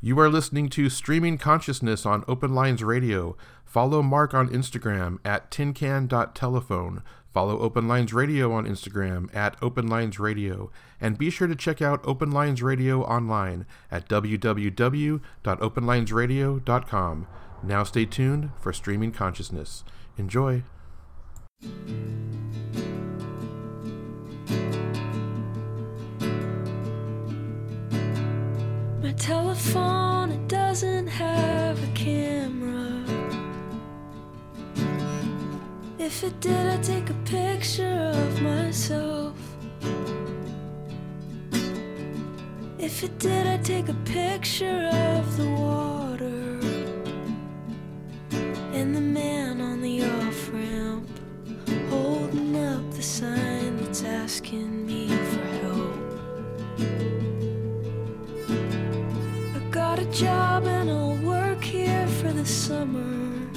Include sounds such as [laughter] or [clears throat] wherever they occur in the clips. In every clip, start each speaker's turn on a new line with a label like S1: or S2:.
S1: You are listening to Streaming Consciousness on Open Lines Radio. Follow Mark on Instagram at tincan.telephone. Follow Open Lines Radio on Instagram at Open Lines Radio. And be sure to check out Open Lines Radio online at www.openlinesradio.com. Now stay tuned for Streaming Consciousness. Enjoy.
S2: Telephone, it doesn't have a camera. If it did, I'd take a picture of myself. If it did, I'd take a picture of the water and the man on the off ramp holding up the sign that's asking got a job and I'll work here for the summer.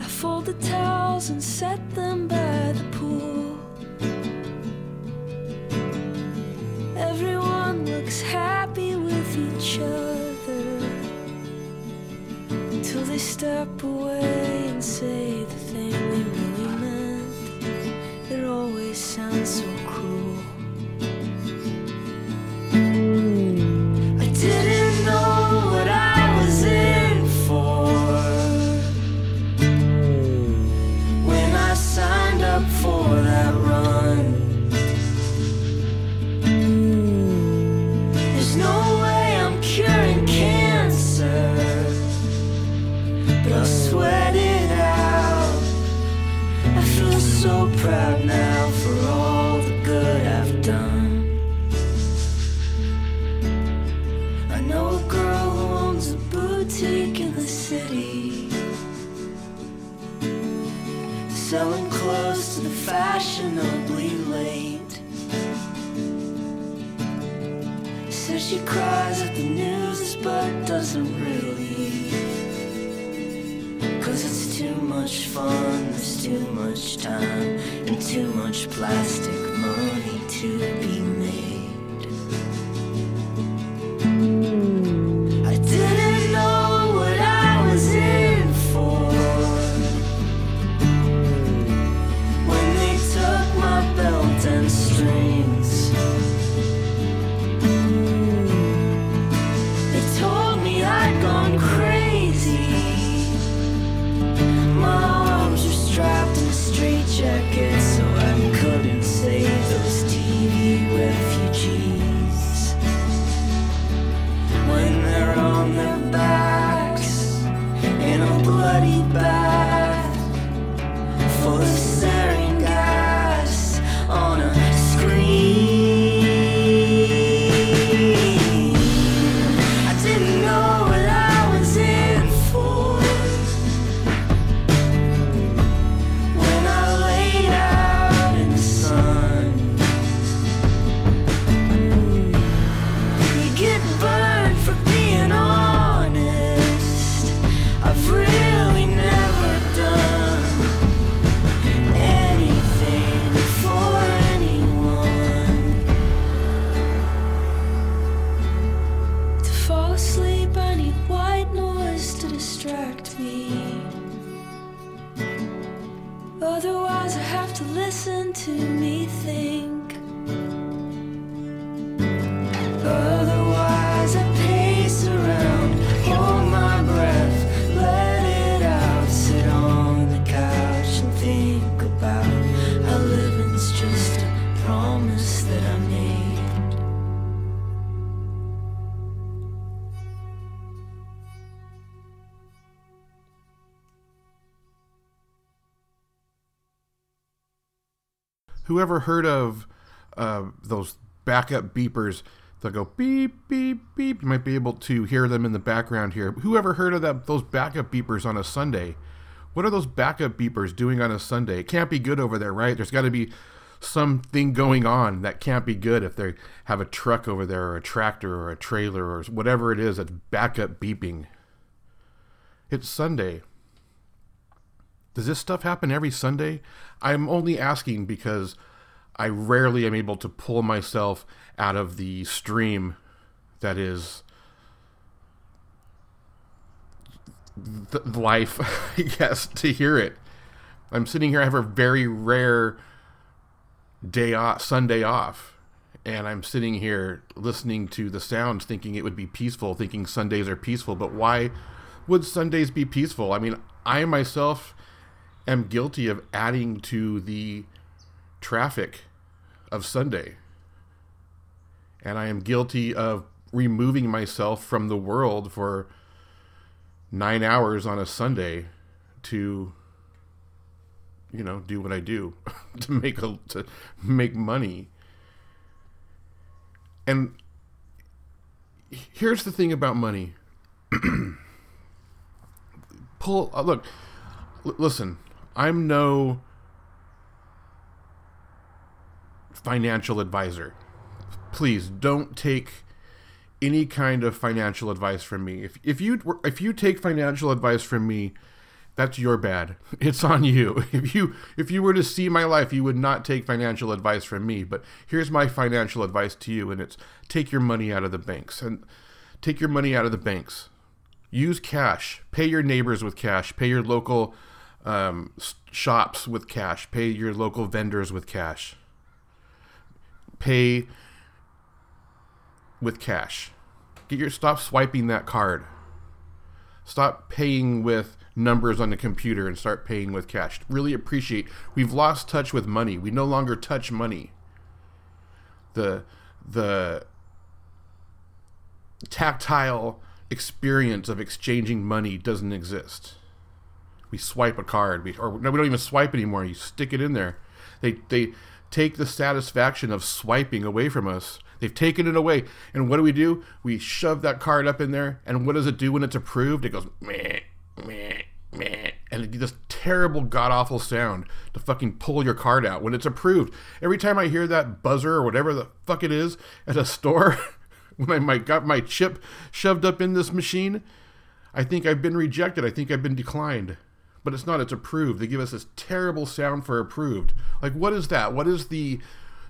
S2: I fold the towels and set them by the pool. Everyone looks happy with each other until they step away and say the thing they really meant. It always sounds so selling clothes to the fashionably late. Says she cries at the news, but doesn't really. Cause it's too much fun, there's too much time, and too much plastic money to be made.
S1: Whoever heard of uh, those backup beepers that go beep beep beep? You might be able to hear them in the background here. Whoever heard of that? Those backup beepers on a Sunday? What are those backup beepers doing on a Sunday? It can't be good over there, right? There's got to be something going on that can't be good if they have a truck over there or a tractor or a trailer or whatever it is that's backup beeping. It's Sunday. Does this stuff happen every Sunday? I'm only asking because I rarely am able to pull myself out of the stream that is th- life, [laughs] I guess, to hear it. I'm sitting here. I have a very rare day off, Sunday off, and I'm sitting here listening to the sounds, thinking it would be peaceful, thinking Sundays are peaceful. But why would Sundays be peaceful? I mean, I myself am guilty of adding to the traffic of Sunday, and I am guilty of removing myself from the world for nine hours on a Sunday to you know do what I do [laughs] to make a to make money. And here's the thing about money. [clears throat] Pull uh, look, l- listen. I'm no financial advisor. Please don't take any kind of financial advice from me. If if you if you take financial advice from me, that's your bad. [laughs] It's on you. [laughs] If you if you were to see my life, you would not take financial advice from me. But here's my financial advice to you, and it's take your money out of the banks and take your money out of the banks. Use cash. Pay your neighbors with cash. Pay your local um, shops with cash. Pay your local vendors with cash. Pay with cash. Get your stop swiping that card. Stop paying with numbers on the computer and start paying with cash. Really appreciate. We've lost touch with money. We no longer touch money. The the tactile experience of exchanging money doesn't exist. We swipe a card, we, or no, we don't even swipe anymore. You stick it in there. They they take the satisfaction of swiping away from us. They've taken it away, and what do we do? We shove that card up in there, and what does it do when it's approved? It goes meh, meh, meh, and this terrible god awful sound to fucking pull your card out when it's approved. Every time I hear that buzzer or whatever the fuck it is at a store, [laughs] when I might got my chip shoved up in this machine, I think I've been rejected. I think I've been declined. But it's not, it's approved. They give us this terrible sound for approved. Like, what is that? What is the.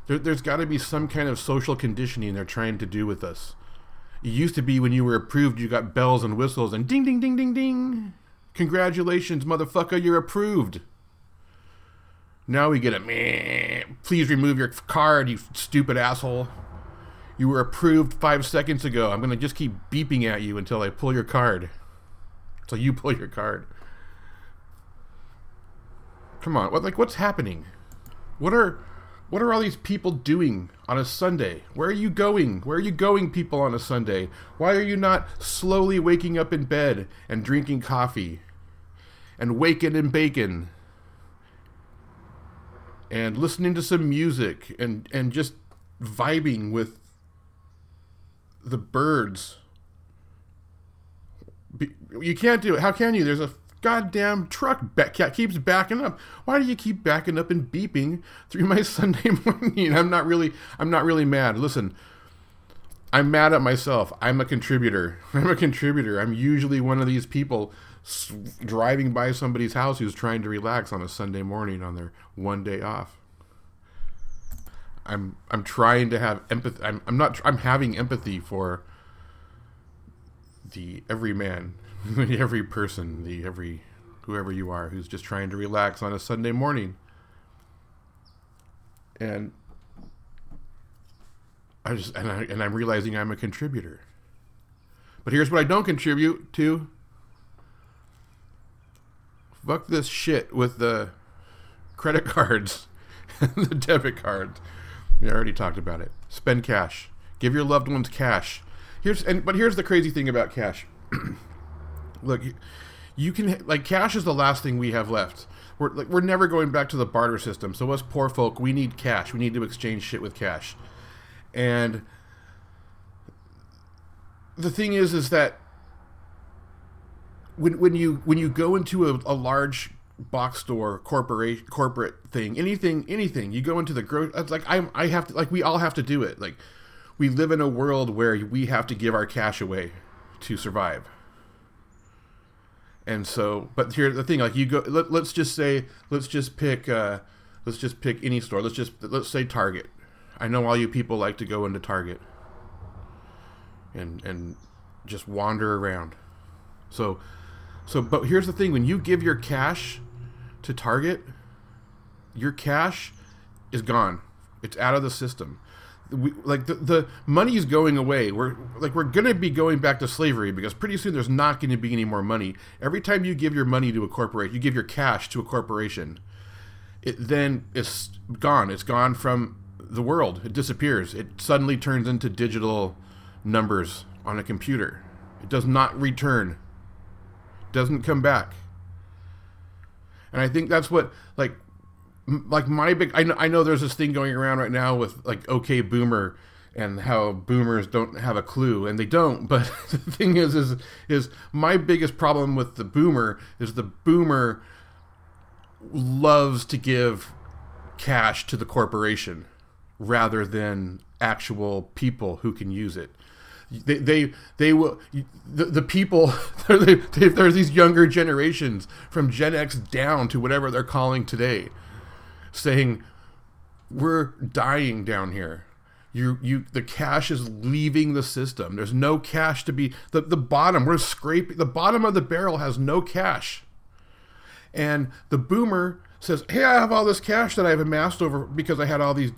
S1: There, there's got to be some kind of social conditioning they're trying to do with us. It used to be when you were approved, you got bells and whistles and ding, ding, ding, ding, ding. Congratulations, motherfucker, you're approved. Now we get a meh. Please remove your card, you stupid asshole. You were approved five seconds ago. I'm going to just keep beeping at you until I pull your card. So you pull your card. Come on, what like what's happening? What are what are all these people doing on a Sunday? Where are you going? Where are you going, people, on a Sunday? Why are you not slowly waking up in bed and drinking coffee and waking and bacon and listening to some music and, and just vibing with the birds? You can't do it. How can you? There's a goddamn truck back keeps backing up. Why do you keep backing up and beeping through my [laughs] Sunday morning? I'm not really I'm not really mad. Listen, I'm mad at myself. I'm a contributor. [laughs] I'm a contributor. I'm usually one of these people driving by somebody's house who's trying to relax on a Sunday morning on their one day off. I'm I'm trying to have empathy. I'm I'm not. I'm having empathy for the every man, [laughs] every person, the every whoever you are who's just trying to relax on a Sunday morning. And I just and I and I'm realizing I'm a contributor. But here's what I don't contribute to. Fuck this shit with the credit [laughs] cards and the debit cards. We already talked about it. Spend cash. Give your loved ones cash. Here's and but here's the crazy thing about cash. [clears throat] Look, you- can like cash is the last thing we have left. We're like we're never going back to the barter system. So us poor folk, we need cash. We need to exchange shit with cash. And the thing is is that when when you when you go into a, a large box store corporate corporate thing anything anything you go into the gro it's like i i have to like we all have to do it like we live in a world where we have to give our cash away to survive and so but here's the thing like you go let, let's just say let's just pick uh let's just pick any store let's just let's say target i know all you people like to go into target and and just wander around. So so but here's the thing when you give your cash to Target, your cash is gone. It's out of the system. We, like the, the money is going away. We're like we're gonna be going back to slavery because pretty soon there's not going to be any more money. Every time you give your money to a corporation, you give your cash to a corporation, it then is gone. It's gone from the world. It disappears. It suddenly turns into digital numbers on a computer. It does not return. Doesn't come back. And I think that's what like like my big I know, I know there's this thing going around right now with like okay boomer and how boomers don't have a clue and they don't [laughs] but the thing is is is my biggest problem with the boomer is the boomer loves to give cash to the corporation rather than actual people who can use it. They they, they will the, the people [laughs] they, they, there's these younger generations from gen x down to whatever they're calling today saying we're dying down here. You you the cash is leaving the system. There's no cash to be the, the bottom we're scraping the bottom of the barrel has no cash. And the boomer says hey i have all this cash that i've amassed over because i had all these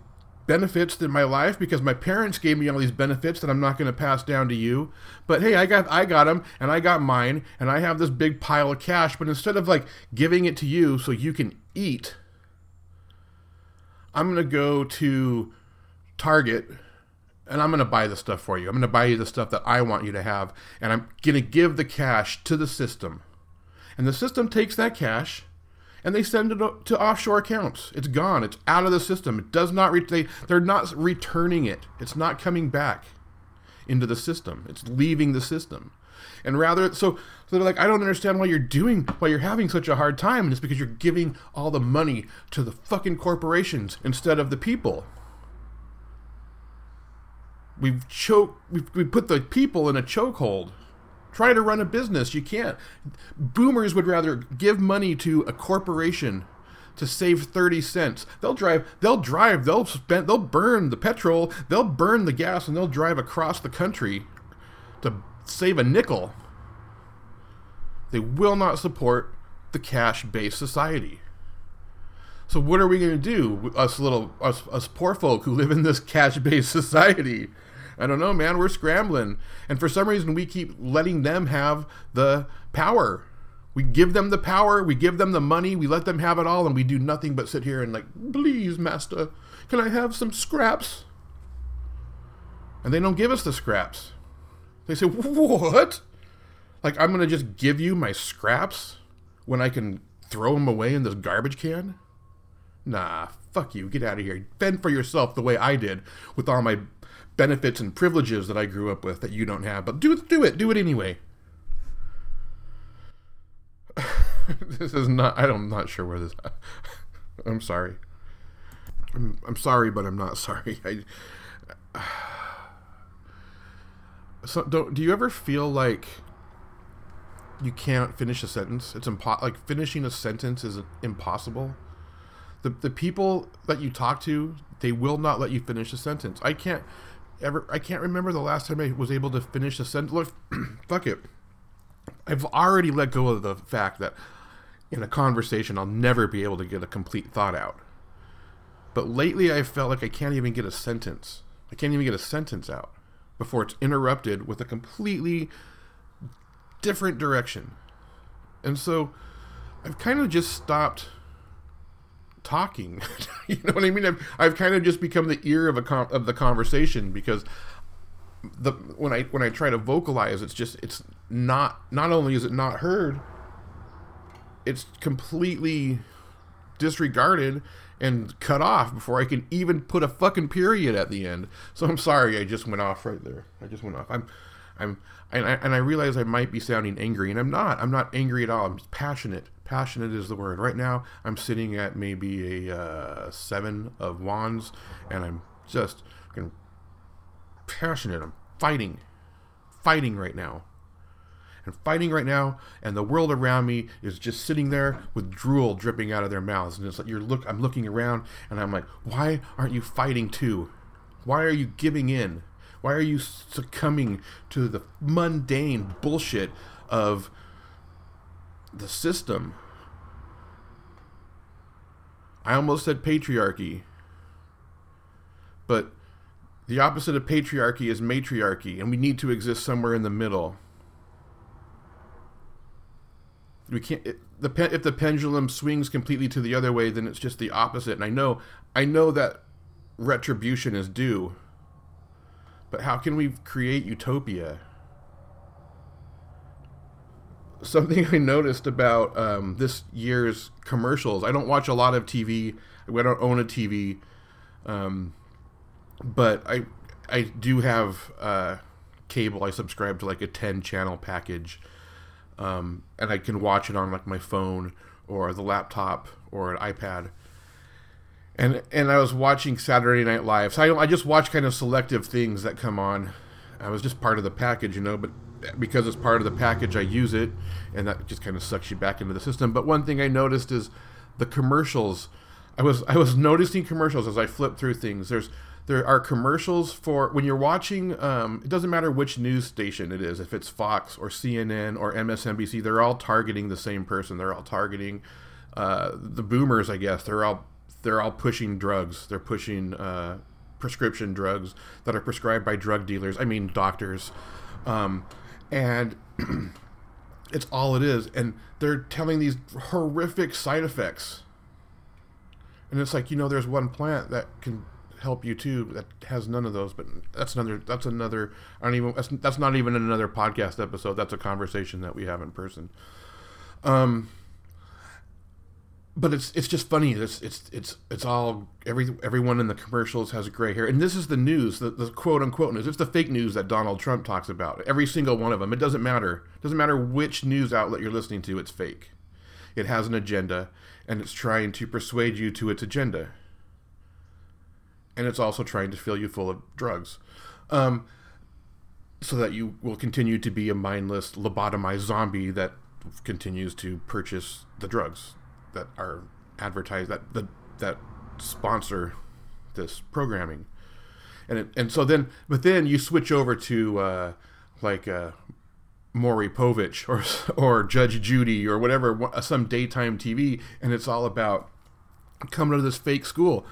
S1: benefits in my life because my parents gave me all these benefits that I'm not going to pass down to you. But hey, I got I got them and I got mine and I have this big pile of cash, but instead of like giving it to you so you can eat, I'm going to go to Target and I'm going to buy the stuff for you. I'm going to buy you the stuff that I want you to have and I'm going to give the cash to the system. And the system takes that cash and they send it to offshore accounts. It's gone. It's out of the system. It does not. Re- they they're not returning it. It's not coming back into the system. It's leaving the system. And rather, so, so they're like, I don't understand why you're doing, why you're having such a hard time. And it's because you're giving all the money to the fucking corporations instead of the people. We've choked, we've, we put the people in a chokehold. Try to run a business. You can't. Boomers would rather give money to a corporation to save 30 cents. They'll drive, they'll drive, they'll spend, they'll burn the petrol, they'll burn the gas, and they'll drive across the country to save a nickel. They will not support the cash-based society. So what are we going to do, us little, us, us poor folk who live in this cash-based [laughs] society? I don't know, man. We're scrambling. And for some reason, we keep letting them have the power. We give them the power, we give them the money, we let them have it all, and we do nothing but sit here and, like, please, master, can I have some scraps? And they don't give us the scraps. They say, what? Like, I'm going to just give you my scraps when I can throw them away in this garbage can? Nah, fuck you. Get out of here. Fend for yourself the way I did with all my benefits and privileges that I grew up with that you don't have. But do it, do it, do it anyway. [laughs] this is not. I'm not sure where this. [laughs] I'm sorry. I'm, I'm sorry, but I'm not sorry. [laughs] I. So don't. Do you ever feel like you can't finish a sentence? It's impo- like finishing a sentence is impossible. The the people that you talk to, they will not let you finish a sentence. I can't ever I can't remember the last time I was able to finish a sentence. Look, [clears throat] fuck it. I've already let go of the fact that in a conversation I'll never be able to get a complete thought out. But lately I felt like I can't even get a sentence. I can't even get a sentence out before it's interrupted with a completely different direction. And so I've kind of just stopped talking. [laughs] you know what I mean? I've, I've kind of just become the ear of a com- of the conversation because the when I when I try to vocalize, it's just it's not. Not only is it not heard, it's completely disregarded and cut off before I can even put a fucking period at the end. So I'm sorry, I just went off right there. I just went off. I'm, I'm, and I, and I realize I might be sounding angry, and I'm not. I'm not angry at all. I'm passionate. Passionate is the word. Right now, I'm sitting at maybe a uh, seven of wands, and I'm just fucking passionate. I'm fighting, fighting right now and fighting right now, and the world around me is just sitting there with drool dripping out of their mouths. And it's like you're look I'm looking around and I'm like, why aren't you fighting too? Why are you giving in? Why are you succumbing to the mundane bullshit of the system? I almost said patriarchy. But the opposite of patriarchy is matriarchy, and we need to exist somewhere in the middle. We can't. It, the if the pendulum swings completely to the other way, then it's just the opposite. And I know, I know that retribution is due. But how can we create utopia? Something [laughs] I noticed about um, this year's commercials. I don't watch a lot of TV. I don't own a TV, um, but I I do have uh, cable. I subscribe to like a ten channel package um, and I can watch it on like my phone or the laptop or an iPad. And and I was watching Saturday Night Live, so I, I just watch kind of selective things that come on. I was just part of the package, you know, but because it's part of the package, I use it, and that just kind of sucks you back into the system. But one thing I noticed is the commercials. I was I was [laughs] noticing commercials as I flipped through things. There's there are commercials for when you're watching um, it doesn't matter which news station it is if it's fox or cnn or msnbc they're all targeting the same person. They're all targeting uh, the boomers i guess. They're all they're all pushing drugs. They're pushing uh, prescription drugs that are prescribed by drug dealers. I mean doctors. Um, and [clears throat] it's all it is. And they're telling these horrific side effects. And it's like you know there's one plant that can help you too that has none of those but that's another that's another i don't even that's, that's not even another podcast episode. That's a conversation that we have in person. Um but it's it's just funny. It's it's it's it's all every everyone in the commercials has gray hair. And this is the news the, the quote unquote news. It's the fake news that donald trump talks about. Every single one of them. It doesn't matter. It doesn't matter which news outlet you're listening to it's fake. It has an agenda and it's trying to persuade you to its agenda and it's also trying to fill you full of drugs. Um, so that you will continue to be a mindless, lobotomized zombie that continues to purchase the drugs that are advertised that that, that sponsor this programming. And it, and so then, but then you switch over to uh, like uh, Maury Povich or [laughs] or Judge Judy or whatever, some daytime TV, and it's all about coming to this fake school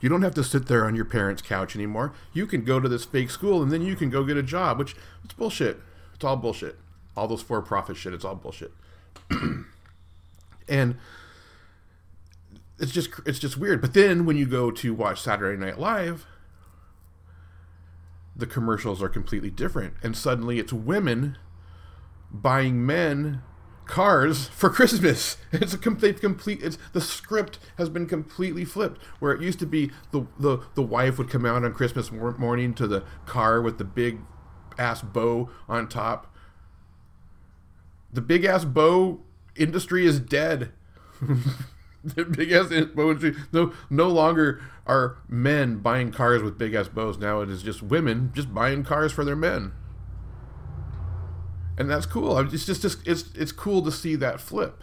S1: you don't have to sit there on your parents' couch anymore. You can go to this fake school and then you can go get a job, which it's bullshit. It's all bullshit. All those for-profit shit, it's all bullshit. [clears throat] and it's just it's just weird. But then when you go to watch Saturday Night Live, the commercials are completely different, and suddenly it's women buying men cars for Christmas. [laughs] It's a complete complete it's the script has been completely flipped where it used to be the the the wife would come out on Christmas morning to the car with the big ass bow on top. The big ass bow industry is dead. [laughs] the big ass bow industry no no longer are men buying cars with big ass bows. Now it is just women just buying cars for their men and that's cool. It's just, just it's it's cool to see that flip.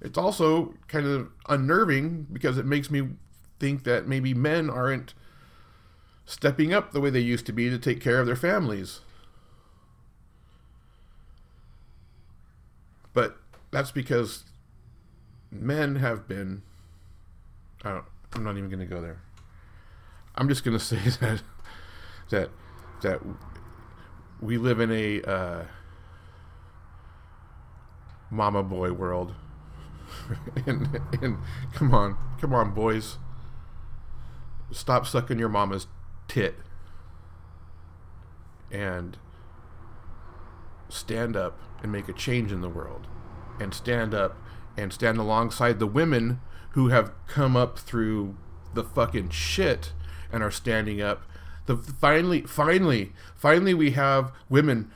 S1: It's also kind of unnerving because it makes me think that maybe men aren't stepping up the way they used to be to take care of their families. But that's because men have been I don't I'm not even going to go there. I'm just going [laughs] to say that that that we live in a uh, mama boy world. [laughs] and, and come on, come on, boys. Stop sucking your mama's tit and stand up and make a change in the world. And stand up and stand alongside the women who have come up through the fucking shit and are standing up the finally, finally, finally, we have women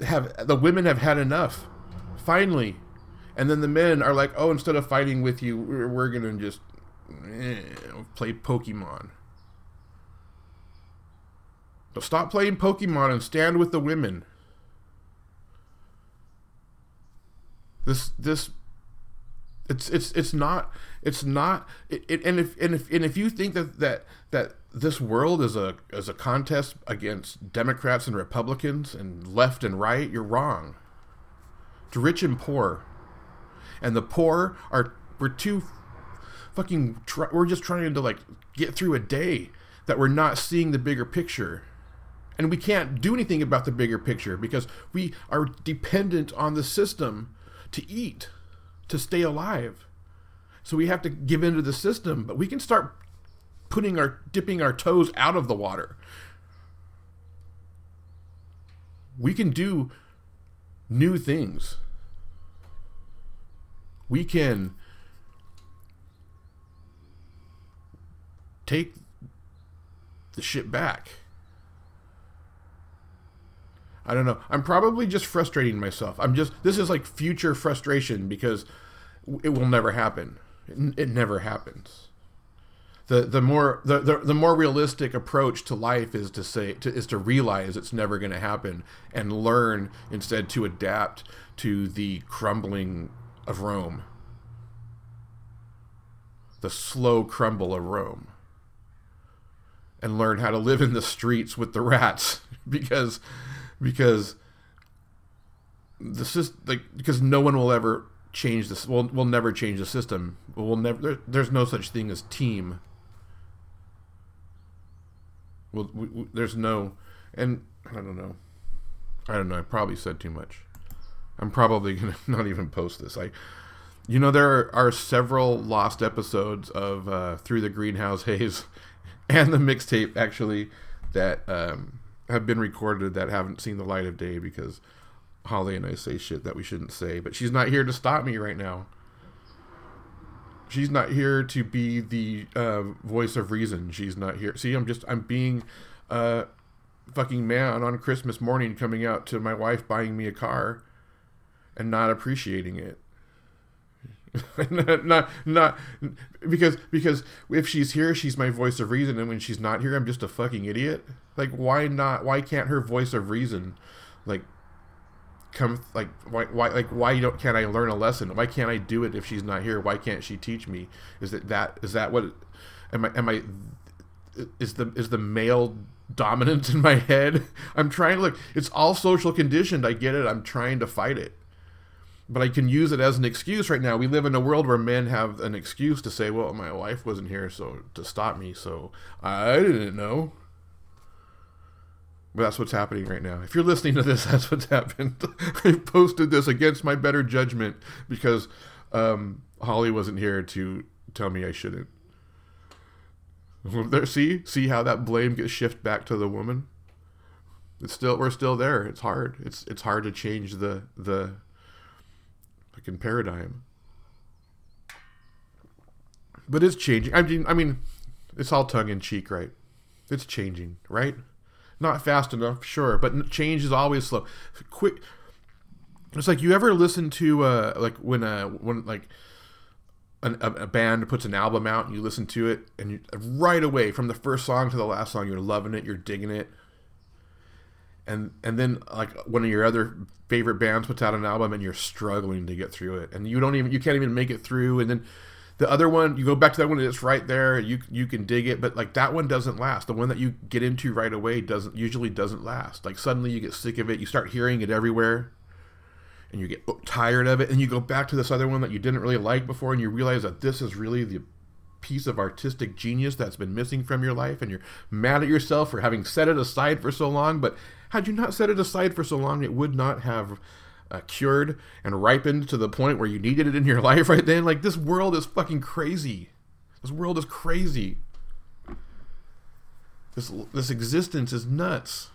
S1: have the women have had enough. Finally, and then the men are like, oh, instead of fighting with you, we're, we're gonna just eh, play Pokemon. So stop playing Pokemon and stand with the women. This this It's it's it's not it's not it, it, and if and if and if you think that that that this world is a is a contest against Democrats and Republicans and left and right, you're wrong. It's rich and poor, and the poor are we're too fucking try, we're just trying to like get through a day that we're not seeing the bigger picture. And we can't do anything about the bigger picture because we are dependent on the system to eat to stay alive. So we have to give into the system but we can start putting our dipping our toes out of the water. We can do new things. We can take the shit back. I don't know. I'm probably just frustrating myself. I'm just this is like future frustration because it will never happen. It, it never happens. The the more the, the, the more realistic approach to life is to say to, is to realize it's never going to happen and learn instead to adapt to the crumbling of Rome. The slow crumble of Rome and learn how to live in the streets with the rats [laughs] because because the system like because no one will ever change this we'll, we'll never change the system. We'll never there, there's no such thing as team. Well we, we, there's no and i don't know. I don't know. I probably said too much. I'm probably [laughs] gonna not even post this. I you know there are, are several lost episodes of uh, through the greenhouse haze [laughs] and the mixtape actually that um, have been recorded that haven't seen the light of day because Holly and I say shit that we shouldn't say. But she's not here to stop me right now. She's not here to be the uh, voice of reason. She's not here. See, I'm just I'm being a fucking man on Christmas morning, coming out to my wife buying me a car, and not appreciating it. [laughs] not, not because because if she's here she's my voice of reason and when she's not here i'm just a fucking idiot. Like why not why can't her voice of reason like come like why why like why don't can't i learn a lesson? Why can't i do it if she's not here? Why can't she teach me? Is it that is that what am i am i is the is the male dominant in my [laughs] head? I'm trying to look it's all social conditioned. I get it. I'm trying to fight it but I can use it as an excuse right now. We live in a world where men have an excuse to say, "Well, my wife wasn't here, so to stop me, so I didn't know." But that's what's happening right now. If you're listening to this, [laughs] that's what's happened. [laughs] I posted this against my better judgment because um, Holly wasn't here to tell me I shouldn't. There, see, see how that blame gets shifted back to the woman. It's still we're still there. It's hard. It's it's hard to change the the fucking paradigm. But it's changing. I mean, I mean, it's all tongue in cheek, right? It's changing, right? Not fast enough, sure, but change is always slow. Quick. It's like you ever listen to uh, like when uh when like an, a, a, band puts an album out and you listen to it and you, right away from the first song to the last song you're loving it, you're digging it and and then like one of your other favorite bands puts out an album and you're struggling to get through it. And you don't even you can't even make it through. And then the other one you go back to that one and it's right there. You you can dig it. But like that one doesn't last. The one that you get into right away doesn't usually doesn't last. Like suddenly you get sick of it. You start hearing it everywhere. And you get tired of it. And you go back to this other one that you didn't really like before and you realize that this is really the piece of artistic genius that's been missing from your life and you're mad at yourself for having set it aside for so long but had you not set it aside for so long, it would not have uh, cured and ripened to the point where you needed it in your [laughs] life right then. Like, this world is fucking crazy. This world is crazy. This, this existence is nuts.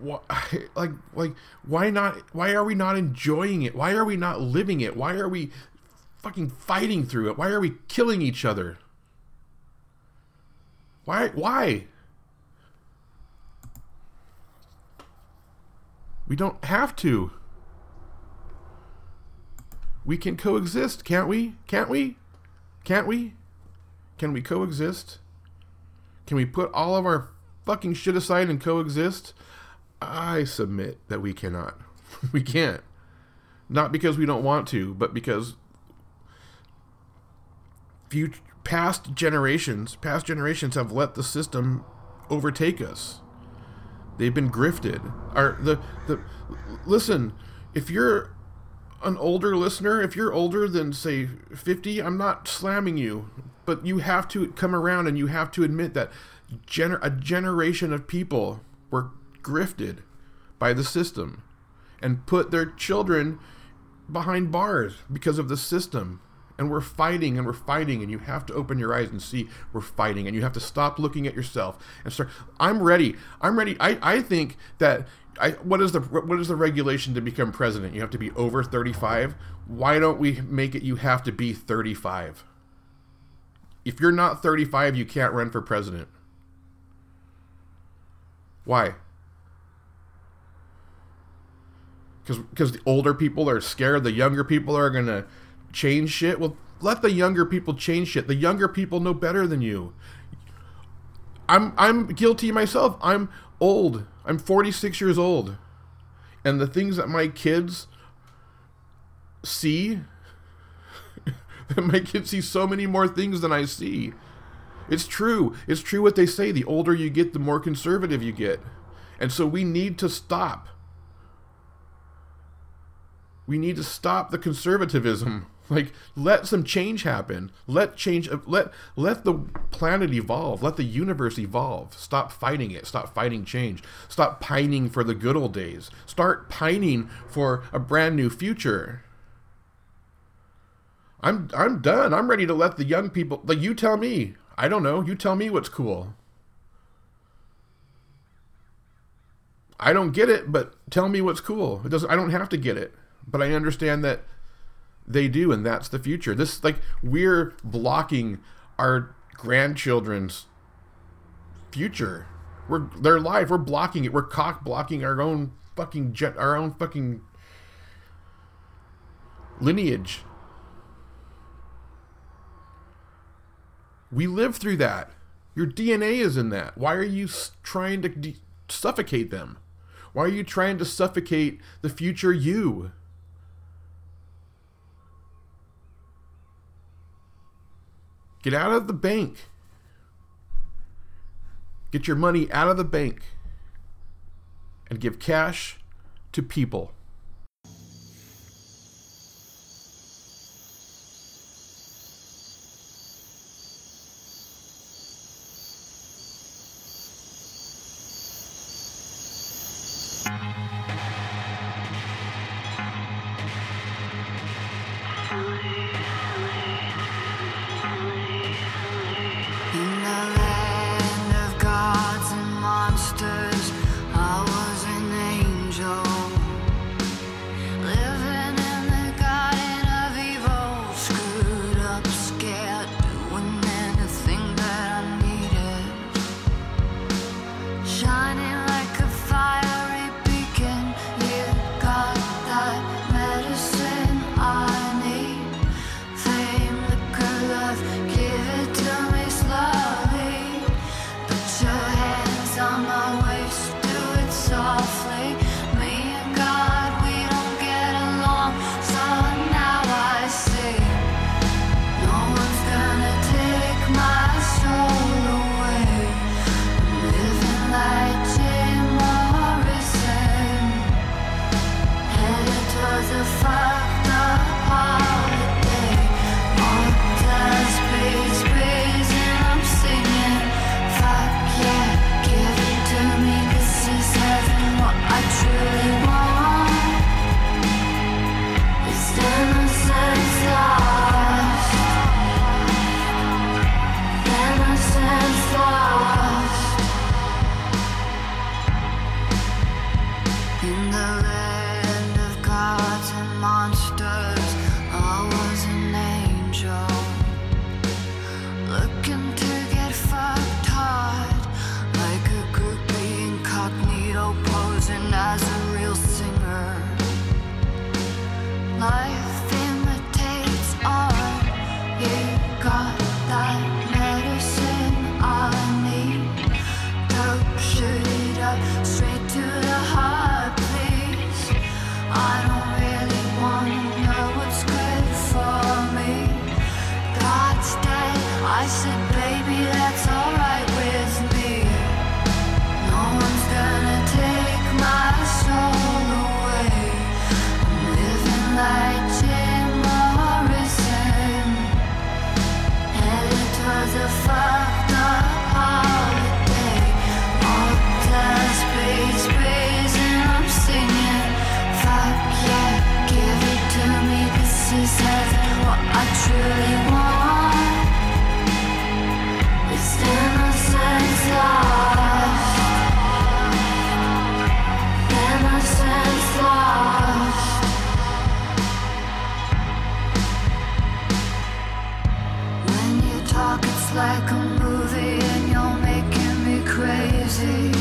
S1: Why, [laughs] like, like, why not? Why are we not enjoying it? Why are we not living it? Why are we fucking fighting through it? Why are we killing each other? Why? Why? We don't have to. We can coexist, can't we? Can't we? Can't we? Can we coexist? Can we put all of our fucking shit aside and coexist? I submit that we cannot. [laughs] we can't. Not because we don't want to, but because future, past generations, past generations have let the system overtake us. They've been grifted. Are the the listen, if you're an older listener, if you're older than say 50, I'm not slamming you, but you have to come around and you have to admit that gener- a generation of people were grifted by the system and put their children behind bars because of the system. And we're fighting and we're fighting, and you have to open your eyes and see we're fighting, and you have to stop looking at yourself and start. I'm ready. I'm ready. I, I think that I, what is the what is the regulation to become president? You have to be over 35. Why don't we make it you have to be 35? If you're not 35, you can't run for president. Why? Because because the older people are scared, the younger people are gonna change shit. Well, let the younger people change shit. The younger people know better than you. I'm I'm guilty myself. I'm old. I'm 46 years old. And the things that my kids see [laughs] that my kids see so many more things than I see. It's true. It's true what they say. The older you get, the more conservative you get. And so we need to stop. We need to stop the conservatism. Like let some change happen. Let change let let the planet evolve. Let the universe evolve. Stop fighting it. Stop fighting change. Stop pining for the good old days. Start pining for a brand new future. I'm I'm done. I'm ready to let the young people like you tell me. I don't know. You tell me what's cool. I don't get it, but tell me what's cool. It doesn't I don't have to get it. But I understand that they do and that's the future. This like we're blocking our grandchildren's future. We're their life. We're blocking it. We're cock blocking our own fucking jet our own fucking lineage. We live through that. Your DNA is in that. Why are you trying to de- suffocate them? Why are you trying to suffocate the future you? Get out of the bank. Get your money out of the bank and give cash to people. like a movie and you're making me crazy.